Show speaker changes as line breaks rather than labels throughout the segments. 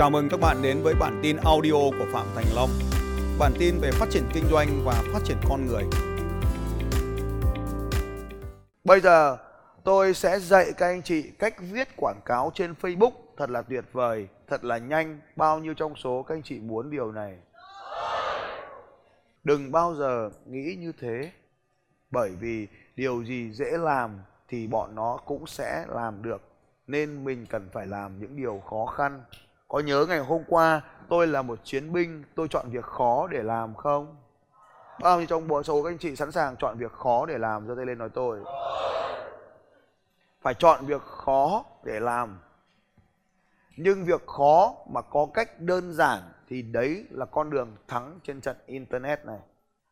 Chào mừng các bạn đến với bản tin audio của Phạm Thành Long. Bản tin về phát triển kinh doanh và phát triển con người.
Bây giờ tôi sẽ dạy các anh chị cách viết quảng cáo trên Facebook thật là tuyệt vời, thật là nhanh. Bao nhiêu trong số các anh chị muốn điều này? Đừng bao giờ nghĩ như thế. Bởi vì điều gì dễ làm thì bọn nó cũng sẽ làm được. Nên mình cần phải làm những điều khó khăn. Có nhớ ngày hôm qua tôi là một chiến binh, tôi chọn việc khó để làm không? Bao nhiêu trong bộ số các anh chị sẵn sàng chọn việc khó để làm giơ tay lên nói tôi. Phải chọn việc khó để làm. Nhưng việc khó mà có cách đơn giản thì đấy là con đường thắng trên trận internet này.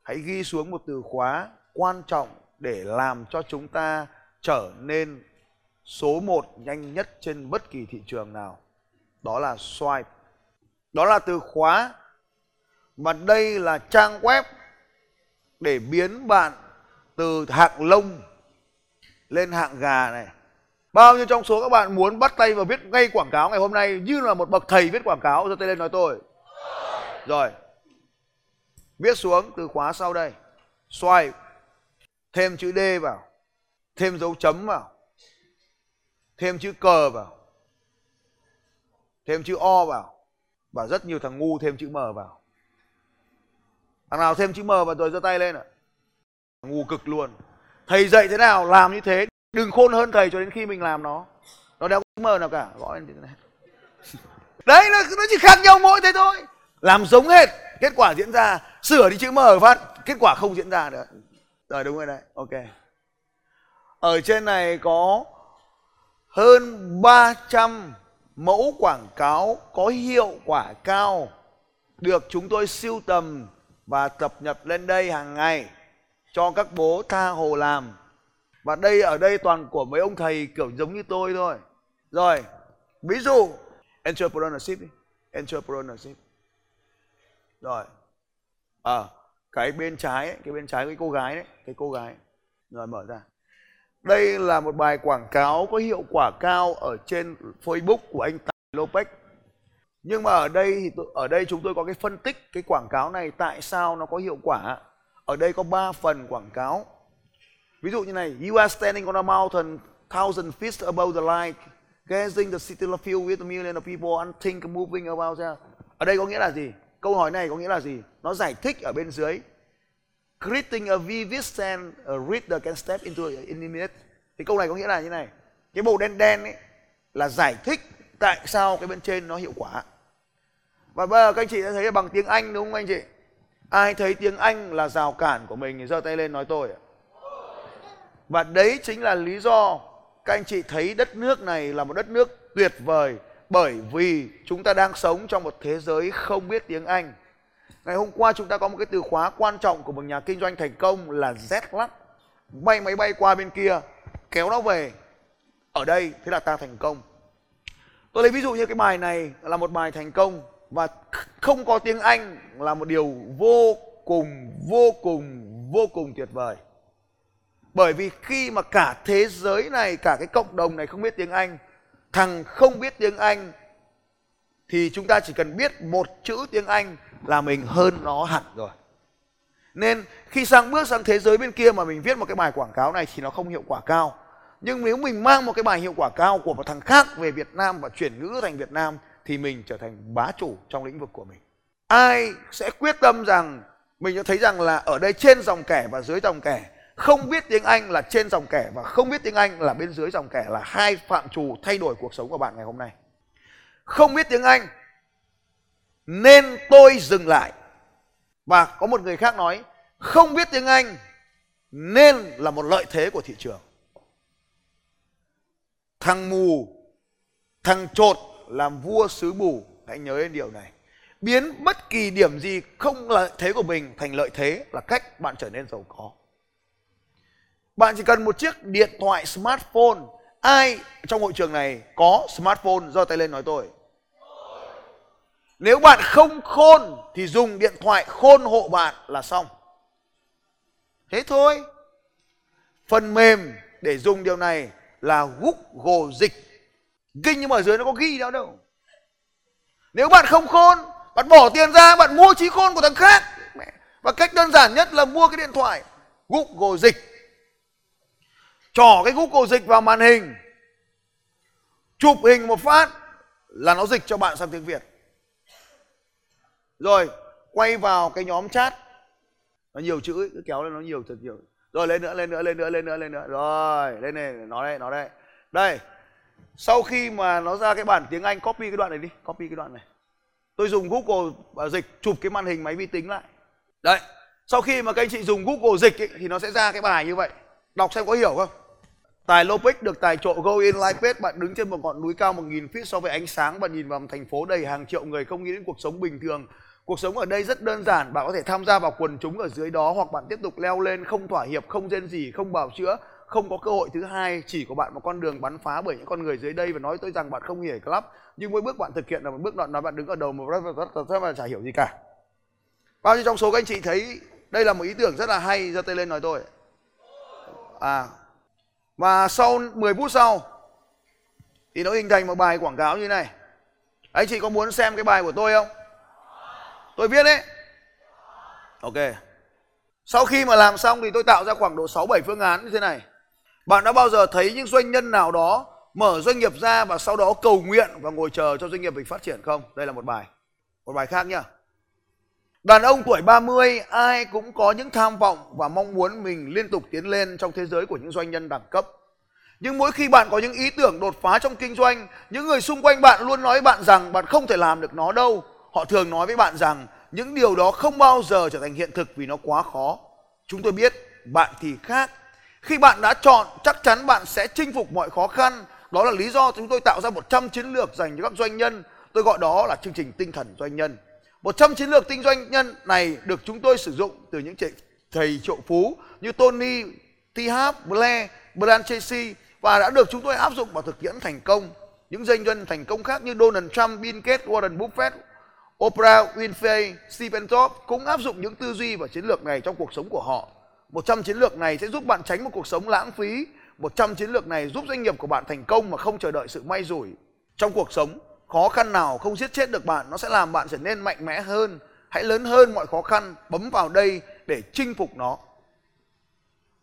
Hãy ghi xuống một từ khóa quan trọng để làm cho chúng ta trở nên số 1 nhanh nhất trên bất kỳ thị trường nào. Đó là swipe. Đó là từ khóa và đây là trang web để biến bạn từ hạng lông lên hạng gà này. Bao nhiêu trong số các bạn muốn bắt tay vào viết ngay quảng cáo ngày hôm nay, như là một bậc thầy viết quảng cáo giơ tay lên nói tôi. Rồi. Viết xuống từ khóa sau đây. Swipe. Thêm chữ D vào. Thêm dấu chấm vào. Thêm chữ cờ vào. Thêm chữ O vào. Và rất nhiều thằng ngu thêm chữ M vào. Thằng nào thêm chữ M vào rồi giơ tay lên ạ. Ngu cực luôn. Thầy dạy thế nào làm như thế. Đừng khôn hơn thầy cho đến khi mình làm nó. Nó đeo chữ M nào cả. Gõ lên này Đấy nó, nó chỉ khác nhau mỗi thế thôi. Làm giống hết. Kết quả diễn ra. Sửa đi chữ M phát. Kết quả không diễn ra nữa. Rồi đúng rồi đấy. Ok. Ở trên này có hơn 300 mẫu quảng cáo có hiệu quả cao được chúng tôi siêu tầm và cập nhật lên đây hàng ngày cho các bố tha hồ làm. Và đây ở đây toàn của mấy ông thầy kiểu giống như tôi thôi. Rồi, ví dụ entrepreneurship đi. Entrepreneurship. Rồi. À, cái bên trái ấy, cái bên trái cái cô gái đấy, cái cô gái. Rồi mở ra. Đây là một bài quảng cáo có hiệu quả cao ở trên Facebook của anh Tài Lopez. Nhưng mà ở đây thì ở đây chúng tôi có cái phân tích cái quảng cáo này tại sao nó có hiệu quả. Ở đây có 3 phần quảng cáo. Ví dụ như này, you are standing on a mountain thousand feet above the light, gazing the city filled with a million of people and think moving about there. Ở đây có nghĩa là gì? Câu hỏi này có nghĩa là gì? Nó giải thích ở bên dưới creating a vivid scene a reader can step into in a minute. Thì câu này có nghĩa là như này. Cái màu đen đen ấy là giải thích tại sao cái bên trên nó hiệu quả. Và bây giờ các anh chị đã thấy bằng tiếng Anh, đúng không anh chị? Ai thấy tiếng Anh là rào cản của mình thì giơ tay lên nói tôi và đấy chính là lý do các anh chị thấy đất nước này là một đất nước tuyệt vời bởi vì chúng ta đang sống trong một thế giới không biết tiếng Anh. Ngày hôm qua chúng ta có một cái từ khóa quan trọng của một nhà kinh doanh thành công là Z lắc. Bay máy bay qua bên kia, kéo nó về. Ở đây thế là ta thành công. Tôi lấy ví dụ như cái bài này là một bài thành công và không có tiếng Anh là một điều vô cùng vô cùng vô cùng tuyệt vời. Bởi vì khi mà cả thế giới này, cả cái cộng đồng này không biết tiếng Anh, thằng không biết tiếng Anh thì chúng ta chỉ cần biết một chữ tiếng Anh là mình hơn nó hẳn rồi. Nên khi sang bước sang thế giới bên kia mà mình viết một cái bài quảng cáo này thì nó không hiệu quả cao. Nhưng nếu mình mang một cái bài hiệu quả cao của một thằng khác về Việt Nam và chuyển ngữ thành Việt Nam thì mình trở thành bá chủ trong lĩnh vực của mình. Ai sẽ quyết tâm rằng, mình đã thấy rằng là ở đây trên dòng kẻ và dưới dòng kẻ, không biết tiếng Anh là trên dòng kẻ và không biết tiếng Anh là bên dưới dòng kẻ là hai phạm trù thay đổi cuộc sống của bạn ngày hôm nay. Không biết tiếng Anh nên tôi dừng lại. Và có một người khác nói, không biết tiếng anh nên là một lợi thế của thị trường. Thằng mù, thằng trột làm vua xứ bù hãy nhớ đến điều này. Biến bất kỳ điểm gì không lợi thế của mình thành lợi thế là cách bạn trở nên giàu có. Bạn chỉ cần một chiếc điện thoại smartphone. Ai trong hội trường này có smartphone? Giơ tay lên nói tôi nếu bạn không khôn thì dùng điện thoại khôn hộ bạn là xong. Thế thôi. Phần mềm để dùng điều này là Google Dịch. Kinh nhưng mà ở dưới nó có ghi đâu đâu. nếu bạn không khôn, bạn bỏ tiền ra, bạn mua trí khôn của thằng khác và cách đơn giản nhất là mua cái điện thoại google dịch trỏ cái google dịch vào màn hình chụp hình một phát là nó dịch cho bạn sang tiếng việt rồi quay vào cái nhóm chat. Nó nhiều chữ cứ kéo lên nó nhiều thật nhiều. Rồi lên nữa lên nữa lên nữa lên nữa lên nữa. Rồi lên này nó đây nó đây. Đây sau khi mà nó ra cái bản tiếng anh copy cái đoạn này đi copy cái đoạn này. Tôi dùng google dịch chụp cái màn hình máy vi tính lại. Đấy sau khi mà các anh chị dùng google dịch ấy, thì nó sẽ ra cái bài như vậy. Đọc xem có hiểu không? Tài Lopic được tài trộn Go In Life Bạn đứng trên một ngọn núi cao 1.000 feet so với ánh sáng Bạn nhìn vào một thành phố đầy hàng triệu người không nghĩ đến cuộc sống bình thường. Cuộc sống ở đây rất đơn giản Bạn có thể tham gia vào quần chúng ở dưới đó Hoặc bạn tiếp tục leo lên không thỏa hiệp, không rên gì, không bào chữa Không có cơ hội thứ hai Chỉ có bạn một con đường bắn phá bởi những con người dưới đây Và nói tôi rằng bạn không hiểu club. Nhưng mỗi bước bạn thực hiện là một bước đoạn nói bạn đứng ở đầu một rất là chả hiểu gì cả. Bao nhiêu trong số các anh chị thấy đây là một ý tưởng rất là hay giơ tay lên nói tôi. À và sau 10 phút sau thì nó hình thành một bài quảng cáo như này. Anh chị có muốn xem cái bài của tôi không? Tôi viết đấy. Ok. Sau khi mà làm xong thì tôi tạo ra khoảng độ 6 7 phương án như thế này. Bạn đã bao giờ thấy những doanh nhân nào đó mở doanh nghiệp ra và sau đó cầu nguyện và ngồi chờ cho doanh nghiệp mình phát triển không? Đây là một bài. Một bài khác nhá. Đàn ông tuổi 30 ai cũng có những tham vọng và mong muốn mình liên tục tiến lên trong thế giới của những doanh nhân đẳng cấp. Nhưng mỗi khi bạn có những ý tưởng đột phá trong kinh doanh, những người xung quanh bạn luôn nói bạn rằng bạn không thể làm được nó đâu. Họ thường nói với bạn rằng những điều đó không bao giờ trở thành hiện thực vì nó quá khó. Chúng tôi biết bạn thì khác. Khi bạn đã chọn, chắc chắn bạn sẽ chinh phục mọi khó khăn. Đó là lý do chúng tôi tạo ra 100 chiến lược dành cho các doanh nhân. Tôi gọi đó là chương trình tinh thần doanh nhân. 100 chiến lược kinh doanh nhân này được chúng tôi sử dụng từ những thầy triệu phú như Tony, T. Blair, Brian Tracy và đã được chúng tôi áp dụng vào thực tiễn thành công. Những doanh nhân thành công khác như Donald Trump, Bill Gates, Warren Buffett, Oprah Winfrey, Stephen Jobs cũng áp dụng những tư duy và chiến lược này trong cuộc sống của họ. 100 chiến lược này sẽ giúp bạn tránh một cuộc sống lãng phí. 100 chiến lược này giúp doanh nghiệp của bạn thành công mà không chờ đợi sự may rủi. Trong cuộc sống, khó khăn nào không giết chết được bạn nó sẽ làm bạn trở nên mạnh mẽ hơn hãy lớn hơn mọi khó khăn bấm vào đây để chinh phục nó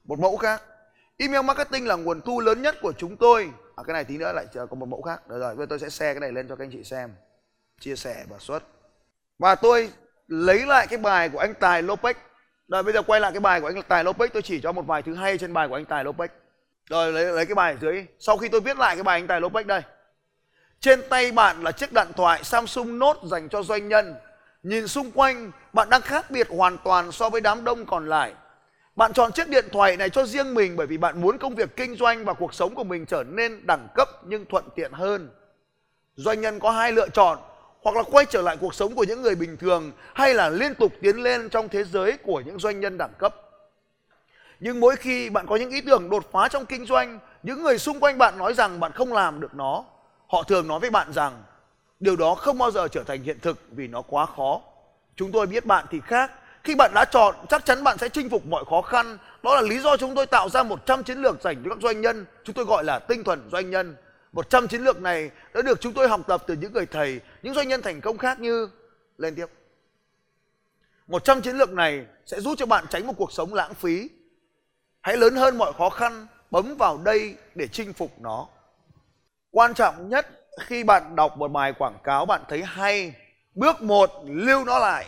một mẫu khác email marketing là nguồn thu lớn nhất của chúng tôi à, cái này tí nữa lại có một mẫu khác được rồi bây giờ tôi sẽ share cái này lên cho các anh chị xem chia sẻ và xuất và tôi lấy lại cái bài của anh Tài Lopez rồi bây giờ quay lại cái bài của anh Tài Lopez tôi chỉ cho một vài thứ hay trên bài của anh Tài Lopez rồi lấy lấy cái bài ở dưới sau khi tôi viết lại cái bài anh Tài Lopez đây trên tay bạn là chiếc điện thoại Samsung Note dành cho doanh nhân. Nhìn xung quanh, bạn đang khác biệt hoàn toàn so với đám đông còn lại. Bạn chọn chiếc điện thoại này cho riêng mình bởi vì bạn muốn công việc kinh doanh và cuộc sống của mình trở nên đẳng cấp nhưng thuận tiện hơn. Doanh nhân có hai lựa chọn, hoặc là quay trở lại cuộc sống của những người bình thường hay là liên tục tiến lên trong thế giới của những doanh nhân đẳng cấp. Nhưng mỗi khi bạn có những ý tưởng đột phá trong kinh doanh, những người xung quanh bạn nói rằng bạn không làm được nó họ thường nói với bạn rằng điều đó không bao giờ trở thành hiện thực vì nó quá khó. Chúng tôi biết bạn thì khác. Khi bạn đã chọn chắc chắn bạn sẽ chinh phục mọi khó khăn. Đó là lý do chúng tôi tạo ra 100 chiến lược dành cho các doanh nhân. Chúng tôi gọi là tinh thuần doanh nhân. 100 chiến lược này đã được chúng tôi học tập từ những người thầy những doanh nhân thành công khác như lên tiếp 100 chiến lược này sẽ giúp cho bạn tránh một cuộc sống lãng phí hãy lớn hơn mọi khó khăn bấm vào đây để chinh phục nó Quan trọng nhất khi bạn đọc một bài quảng cáo bạn thấy hay, bước 1 lưu nó lại.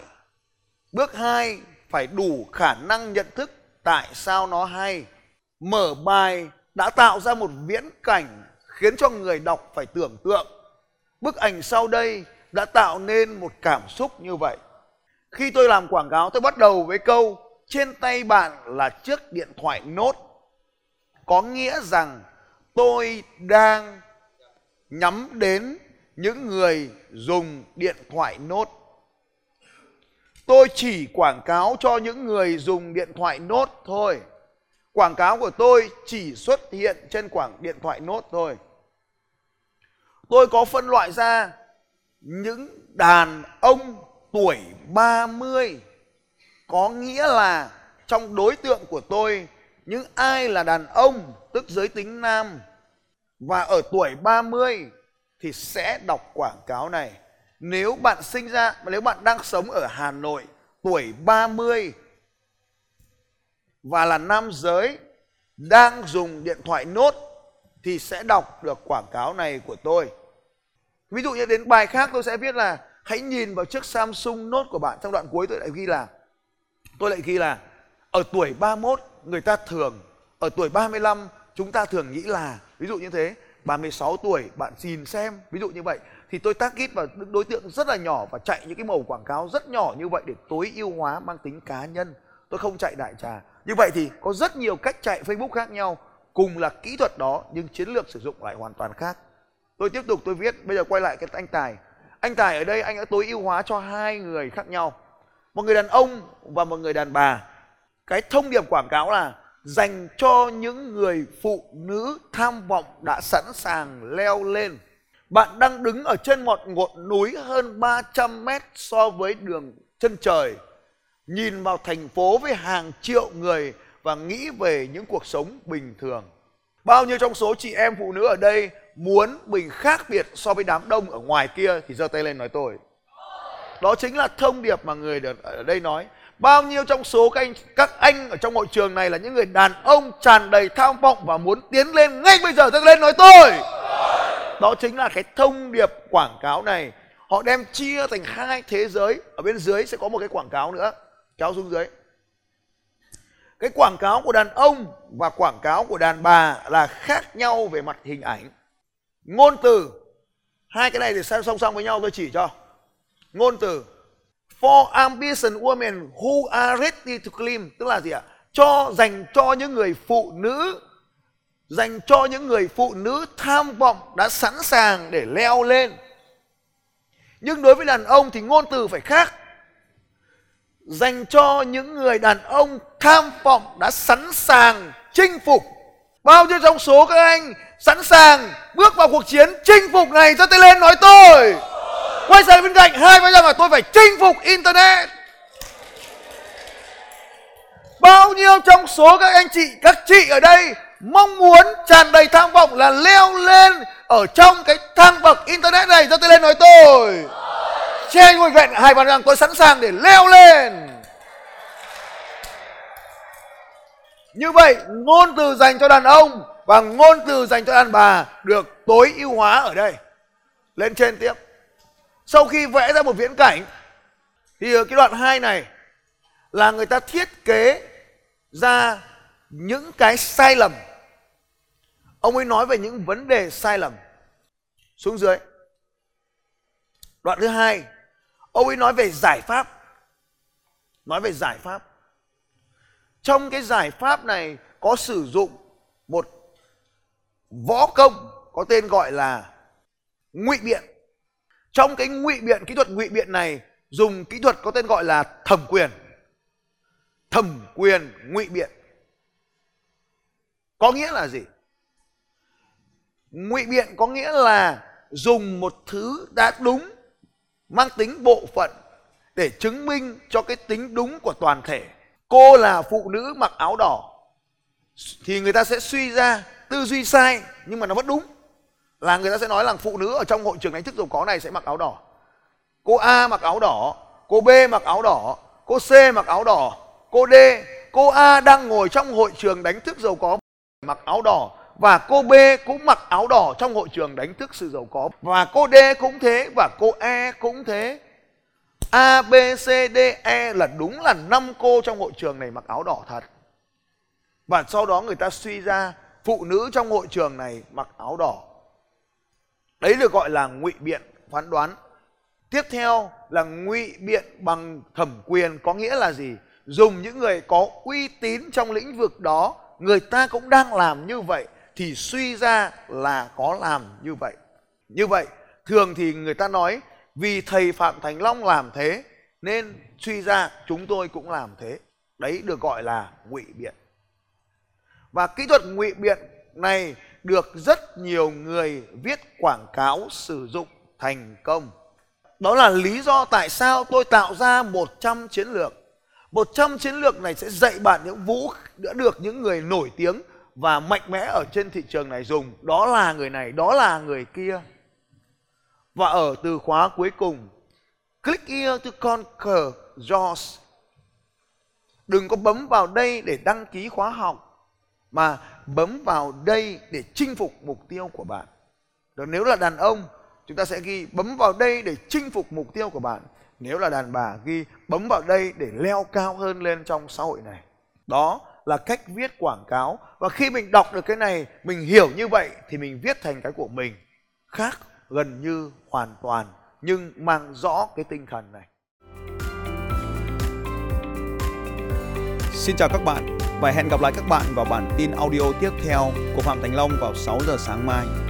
Bước 2 phải đủ khả năng nhận thức tại sao nó hay. Mở bài đã tạo ra một viễn cảnh khiến cho người đọc phải tưởng tượng. Bức ảnh sau đây đã tạo nên một cảm xúc như vậy. Khi tôi làm quảng cáo, tôi bắt đầu với câu, trên tay bạn là chiếc điện thoại nốt. Có nghĩa rằng tôi đang nhắm đến những người dùng điện thoại nốt. Tôi chỉ quảng cáo cho những người dùng điện thoại nốt thôi. Quảng cáo của tôi chỉ xuất hiện trên quảng điện thoại nốt thôi. Tôi có phân loại ra những đàn ông tuổi 30 có nghĩa là trong đối tượng của tôi, những ai là đàn ông, tức giới tính nam và ở tuổi 30 thì sẽ đọc quảng cáo này. nếu bạn sinh ra, nếu bạn đang sống ở Hà Nội, tuổi 30 và là nam giới, đang dùng điện thoại nốt thì sẽ đọc được quảng cáo này của tôi. Ví dụ như đến bài khác tôi sẽ viết là, hãy nhìn vào chiếc Samsung Note của bạn. Trong đoạn cuối tôi lại ghi là, tôi lại ghi là, ở tuổi 31 người ta thường, ở tuổi 35 chúng ta thường nghĩ là, ví dụ như thế 36 tuổi, bạn nhìn xem, ví dụ như vậy. Thì tôi target vào những đối tượng rất là nhỏ và chạy những cái màu quảng cáo rất nhỏ như vậy để tối ưu hóa mang tính cá nhân. Tôi không chạy đại trà. Như vậy thì có rất nhiều cách chạy Facebook khác nhau cùng là kỹ thuật đó, nhưng chiến lược sử dụng lại hoàn toàn khác. Tôi tiếp tục, tôi viết, bây giờ quay lại cái anh tài. Anh tài ở đây, anh đã tối ưu hóa cho hai người khác nhau. Một người đàn ông và một người đàn bà. Cái thông điệp quảng cáo là dành cho những người phụ nữ tham vọng đã sẵn sàng leo lên. Bạn đang đứng ở trên một ngọn núi hơn 300 mét so với đường chân trời. Nhìn vào thành phố với hàng triệu người và nghĩ về những cuộc sống bình thường. Bao nhiêu trong số chị em phụ nữ ở đây muốn mình khác biệt so với đám đông ở ngoài kia thì giơ tay lên nói tôi. Đó chính là thông điệp mà người ở đây nói. Bao nhiêu trong số các anh các anh ở trong hội trường này là những người đàn ông tràn đầy tham vọng và muốn tiến lên ngay bây giờ giơ lên nói tôi. Đó chính là cái thông điệp quảng cáo này. Họ đem chia thành hai thế giới. Ở bên dưới sẽ có một cái quảng cáo nữa. Kéo xuống dưới cái quảng cáo của đàn ông và quảng cáo của đàn bà là khác nhau về mặt hình ảnh. Ngôn từ, hai cái này thì song song với nhau tôi chỉ cho. Ngôn từ, for ambition women who are ready to claim tức là gì ạ? Cho dành cho những người phụ nữ, dành cho những người phụ nữ tham vọng đã sẵn sàng để leo lên. Nhưng đối với đàn ông thì ngôn từ phải khác dành cho những người đàn ông tham vọng đã sẵn sàng chinh phục. Bao nhiêu trong số các anh sẵn sàng bước vào cuộc chiến chinh phục này? Cho tay lên nói tôi. Quay sang bên cạnh hai ba rằng mà tôi phải chinh phục internet. Bao nhiêu trong số các anh chị, các chị ở đây mong muốn tràn đầy tham vọng là leo lên ở trong cái thang bậc internet này? Cho tay lên nói tôi che ngồi vẹn hai bàn rằng tôi sẵn sàng để leo lên. Như vậy, ngôn từ dành cho đàn ông và ngôn từ dành cho đàn bà được tối ưu hóa ở đây. Lên trên tiếp. Sau khi vẽ ra một viễn cảnh, thì ở cái đoạn 2 này là người ta thiết kế ra những cái sai lầm. Ông ấy nói về những vấn đề sai lầm. Xuống dưới. Đoạn thứ hai ông ấy nói về giải pháp. Nói về giải pháp. Trong cái giải pháp này có sử dụng một võ công có tên gọi là ngụy biện. Trong cái ngụy biện, kỹ thuật ngụy biện này dùng kỹ thuật có tên gọi là thẩm quyền. Thẩm quyền ngụy biện. Có nghĩa là gì? Ngụy biện có nghĩa là dùng một thứ đã đúng mang tính bộ phận để chứng minh cho cái tính đúng của toàn thể. Cô là phụ nữ mặc áo đỏ, thì người ta sẽ suy ra tư duy sai, nhưng mà nó vẫn đúng. Là người ta sẽ nói là phụ nữ ở trong hội trường đánh thức giàu có này sẽ mặc áo đỏ. Cô A mặc áo đỏ, cô B mặc áo đỏ, cô C mặc áo đỏ, cô D, cô A đang ngồi trong hội trường đánh thức giàu có mặc áo đỏ và cô B cũng mặc áo đỏ trong hội trường đánh thức sự giàu có. Và cô D cũng thế, và cô E cũng thế. A, B, C, D E là đúng là năm cô trong hội trường này mặc áo đỏ thật. Và sau đó người ta suy ra phụ nữ trong hội trường này mặc áo đỏ. Đấy được gọi là ngụy biện phán đoán. Tiếp theo là ngụy biện bằng thẩm quyền có nghĩa là gì? Dùng những người có uy tín trong lĩnh vực đó, người ta cũng đang làm như vậy thì suy ra là có làm như vậy như vậy, thường thì người ta nói, vì thầy phạm thành long làm thế, nên suy ra chúng tôi cũng làm thế đấy được gọi là ngụy biện và kỹ thuật ngụy biện này được rất nhiều người viết quảng cáo sử dụng thành công. Đó là lý do tại sao tôi tạo ra 100 chiến lược. 100 chiến lược này sẽ dạy bạn những vũ đã được những người nổi tiếng và mạnh mẽ ở trên thị trường này dùng. Đó là người này, đó là người kia. và ở từ khóa cuối cùng click here to conquer yours đừng có bấm vào đây để đăng ký khóa học mà bấm vào đây để chinh phục mục tiêu của bạn Rồi nếu là đàn ông chúng ta sẽ ghi bấm vào đây để chinh phục mục tiêu của bạn nếu là đàn bà ghi bấm vào đây để leo cao hơn lên trong xã hội này đó là cách viết quảng cáo. Và khi mình đọc được cái này, mình hiểu như vậy thì mình viết thành cái của mình. Khác gần như hoàn toàn, nhưng mang rõ cái tinh thần này.
Xin chào các bạn và hẹn gặp lại các bạn vào bản tin audio tiếp theo của Phạm Thành Long vào 6 giờ sáng mai.